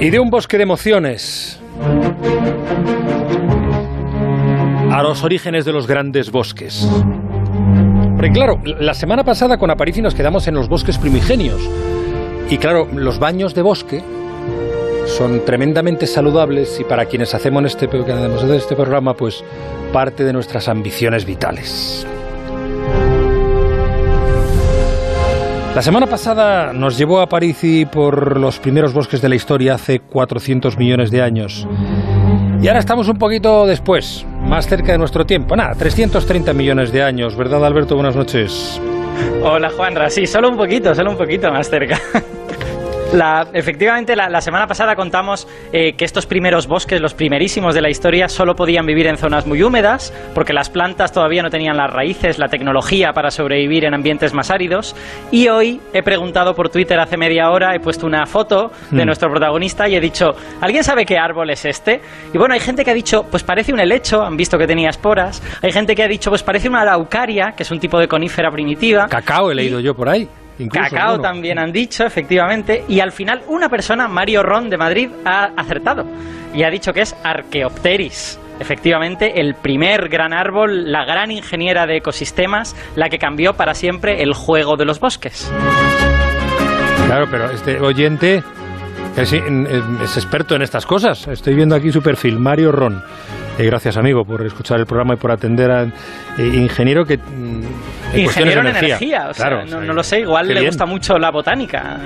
Y de un bosque de emociones a los orígenes de los grandes bosques. Porque claro, la semana pasada con Aparici nos quedamos en los bosques primigenios. Y claro, los baños de bosque son tremendamente saludables y para quienes hacemos este, este programa, pues parte de nuestras ambiciones vitales. La semana pasada nos llevó a París por los primeros bosques de la historia hace 400 millones de años. Y ahora estamos un poquito después, más cerca de nuestro tiempo. Nada, 330 millones de años, ¿verdad Alberto? Buenas noches. Hola Juanra, sí, solo un poquito, solo un poquito más cerca. efectivamente, la, semana pasada contamos eh, que estos primeros bosques, los primerísimos de la historia, solo podían vivir en zonas muy húmedas, porque las plantas todavía no tenían las raíces, la tecnología para sobrevivir en ambientes más áridos. Y hoy he preguntado por Twitter hace media hora, he puesto una foto de hmm. nuestro protagonista y he dicho, ¿alguien sabe qué árbol es este? Y bueno, hay gente que ha dicho, pues parece un helecho, han visto que tenía esporas. Hay gente que ha dicho, pues parece una araucaria, que es un tipo de conífera primitiva. Cacao he leído yo por ahí. Cacao también han dicho, efectivamente. Y al final una persona, Mario Ron de Madrid, ha acertado. Y ha dicho que es Archaeopteris. Efectivamente, el primer gran árbol, la gran ingeniera de ecosistemas, la que cambió para siempre el juego de los bosques. Claro, pero este oyente es, es experto en estas cosas. Estoy viendo aquí su perfil, Mario Ron. Eh, gracias, amigo, por escuchar el programa y por atender al eh, ingeniero que. Mm, ingeniero en energía, claro, no, lo sé, igual le gusta mucho la botánica.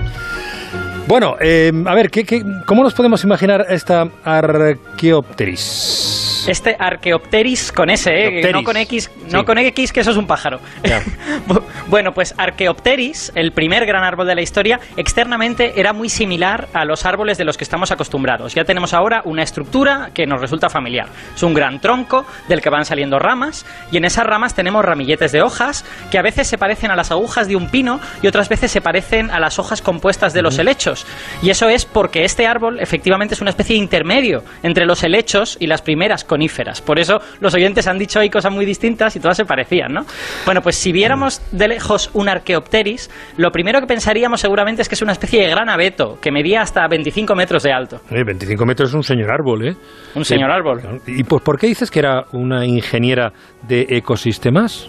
Bueno, eh, a ver, ¿qué, qué, cómo nos podemos imaginar esta Archaeopteris? Este Archaeopteris con S, ¿eh? no con X, no con X, que eso es un pájaro. bueno, pues Archaeopteris, el primer gran árbol de la historia, externamente era muy similar a los árboles de los que estamos acostumbrados. Ya tenemos ahora una estructura que nos resulta familiar. Es un gran tronco del que van saliendo ramas y en esas ramas tenemos ramilletes de hojas que a veces se parecen a las agujas de un pino y otras veces se parecen a las hojas compuestas de los helechos. Y eso es porque este árbol efectivamente es una especie de intermedio entre los helechos y las primeras con por eso los oyentes han dicho ahí cosas muy distintas y todas se parecían, ¿no? Bueno, pues si viéramos de lejos un Archaeopteris, lo primero que pensaríamos seguramente es que es una especie de gran abeto que medía hasta 25 metros de alto. 25 metros es un señor árbol, ¿eh? Un señor árbol. ¿Y por qué dices que era una ingeniera de ecosistemas?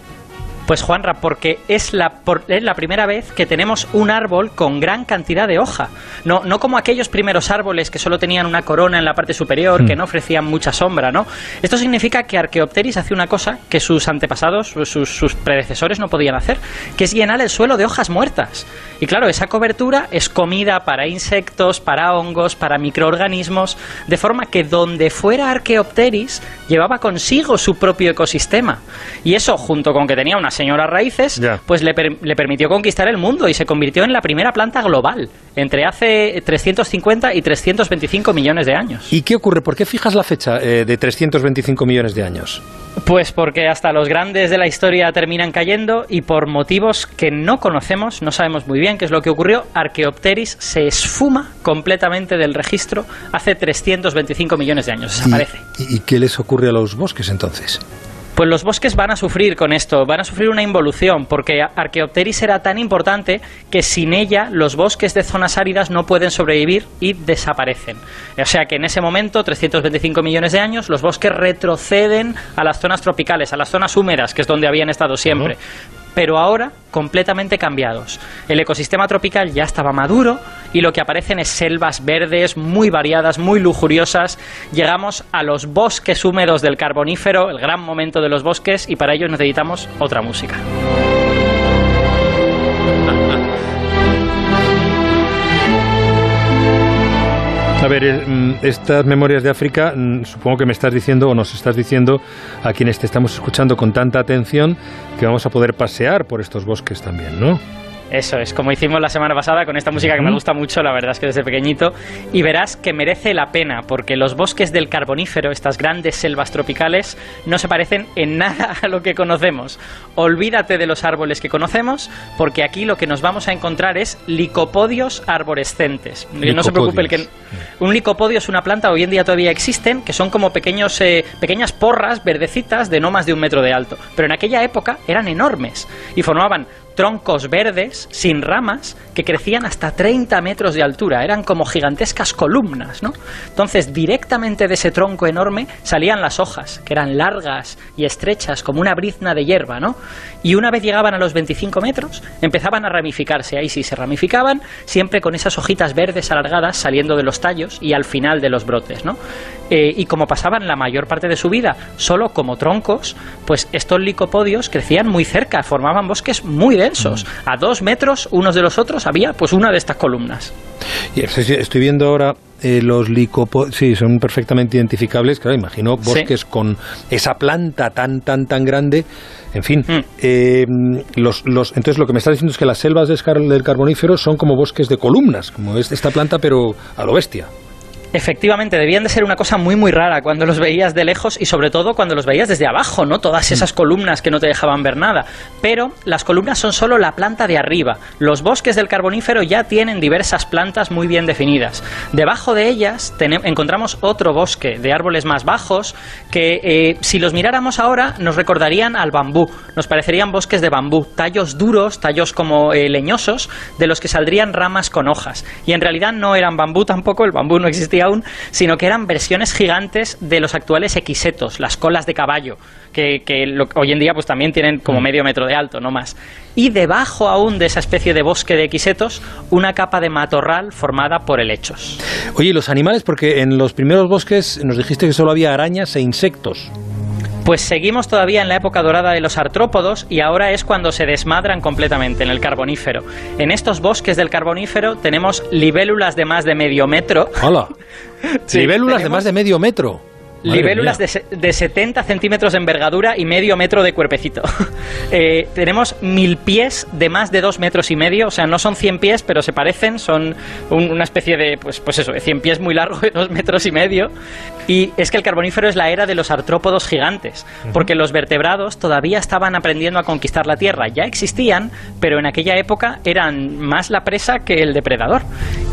Pues Juanra, porque es la, es la primera vez que tenemos un árbol con gran cantidad de hoja. No, no como aquellos primeros árboles que solo tenían una corona en la parte superior, que hmm. no ofrecían mucha sombra, ¿no? Esto significa que Archaeopteris hace una cosa que sus antepasados, sus, sus predecesores no podían hacer, que es llenar el suelo de hojas muertas. Y claro, esa cobertura es comida para insectos, para hongos, para microorganismos, de forma que donde fuera Archaeopteris llevaba consigo su propio ecosistema. Y eso, junto con que tenía unas señora Raíces, pues le, le, permitió conquistar el mundo y se convirtió en la primera planta global entre hace 350 y 325 millones de años. ¿Y qué ocurre? ¿Por qué fijas la fecha eh, de 325 millones de años? Pues porque hasta los grandes de la historia terminan cayendo y por motivos que no conocemos, no sabemos muy bien qué es lo que ocurrió, Archaeopteris se esfuma completamente del registro hace 325 millones de años, desaparece. y qué les ocurre a los bosques entonces? Pues los bosques van a sufrir con esto, van a sufrir una involución, porque Archaeopteris era tan importante que sin ella los bosques de zonas áridas no pueden sobrevivir y desaparecen. O sea que en ese momento, 325 millones de años, los bosques retroceden a las zonas tropicales, a las zonas húmedas, que es donde habían estado siempre pero ahora completamente cambiados. El ecosistema tropical ya estaba maduro y lo que aparecen es selvas verdes muy variadas, muy lujuriosas. Llegamos a los bosques húmedos del Carbonífero, el gran momento de los bosques, y para ello necesitamos otra música. A ver, mm, estas memorias de África, mm, supongo que me estás diciendo o nos estás diciendo a quienes te estamos escuchando con tanta atención que vamos a poder pasear por estos bosques también, ¿no? Eso es, como hicimos la semana pasada con esta música que me gusta mucho, la verdad es que desde pequeñito, y verás que merece la pena, porque los bosques del Carbonífero, estas grandes selvas tropicales, no se parecen en nada a lo que conocemos. Olvídate de los árboles que conocemos, porque aquí lo que nos vamos a encontrar es licopodios arborescentes. No se preocupe el que... Un licopodio es una planta, hoy en día todavía existen, que son como pequeños, eh, pequeñas porras verdecitas de no más de un metro de alto. Pero en aquella época eran enormes y formaban troncos verdes sin ramas que crecían hasta 30 metros de altura. Eran como gigantescas columnas, ¿no? Entonces, directamente de ese tronco enorme salían las hojas, que eran largas y estrechas como una brizna de hierba, ¿no? Y una vez llegaban a los 25 metros, empezaban a ramificarse. Ahí sí se ramificaban, siempre con esas hojitas verdes alargadas saliendo de los tallos y al final de los brotes, ¿no? Eh, y como pasaban la mayor parte de su vida solo como troncos, pues estos licopodios crecían muy cerca, formaban bosques muy densos. A dos metros unos de los otros había pues una de estas columnas. Y estoy viendo ahora eh, los licopodios, sí, son perfectamente identificables, claro, imagino bosques con esa planta tan, tan, tan grande. En fin, mm. eh, los, los, entonces lo que me está diciendo es que las selvas del carbonífero son como bosques de columnas, como esta planta, pero a lo bestia. Efectivamente, debían de ser una cosa muy muy rara cuando los veías de lejos y sobre todo cuando los veías desde abajo, ¿no? Todas mm. esas columnas que no te dejaban ver nada. Pero las columnas son solo la planta de arriba. Los bosques del carbonífero ya tienen diversas plantas muy bien definidas. Debajo de ellas encontramos otro bosque de árboles más bajos que eh, si los miráramos ahora nos recordarían al bambú. Nos parecerían bosques de bambú, tallos duros, tallos como eh, leñosos, de los que saldrían ramas con hojas. Y en realidad no eran bambú tampoco, el bambú no existía aún, sino que eran versiones gigantes de los actuales equisetos, las colas de caballo, que, hoy en día pues también tienen como mm. medio metro de alto, no más. Y debajo aún de esa especie de bosque de equisetos, una capa de matorral formada por helechos. Oye, los animales? Porque en los primeros bosques nos dijiste que solo había arañas e insectos. Pues seguimos todavía en la época dorada de los artrópodos y ahora es cuando se desmadran completamente en el carbonífero. En estos bosques del carbonífero tenemos libélulas de más de medio metro. ¡Hola! libélulas de más de medio metro. Libélulas de, de, 70 centímetros de envergadura y medio metro de cuerpecito. Eh, tenemos mil pies de más de dos metros y medio, o sea, no son 100 pies, pero se parecen, son una especie de, pues, pues eso, de 100 pies muy largo de dos metros y medio. Y es que el carbonífero es la era de los artrópodos gigantes, porque los vertebrados todavía estaban aprendiendo a conquistar la Tierra. Ya existían, pero en aquella época eran más la presa que el depredador.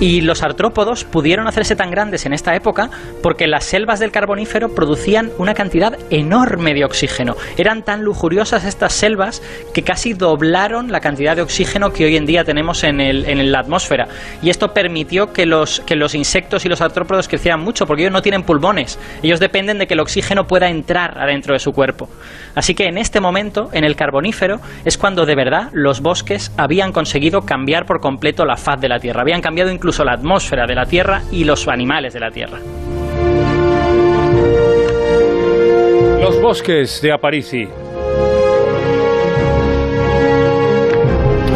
Y los artrópodos pudieron hacerse tan grandes en esta época porque las selvas del carbonífero producían una cantidad enorme de oxígeno. Eran tan lujuriosas estas selvas que casi doblaron la cantidad de oxígeno que hoy en día tenemos en, la atmósfera. Y esto permitió que los, que los insectos y los artrópodos crecieran mucho, porque ellos no tienen pulmones. Ellos dependen de que el oxígeno pueda entrar adentro de su cuerpo. Así que en este momento, en el carbonífero, es cuando de verdad los bosques habían conseguido cambiar por completo la faz de la Tierra. Habían cambiado incluso la atmósfera de la Tierra y los animales de la Tierra. Bosques de Aparici.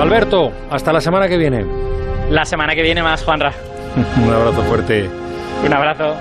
Alberto, hasta la semana que viene. La semana que viene más, Juanra. Un abrazo fuerte. Un abrazo.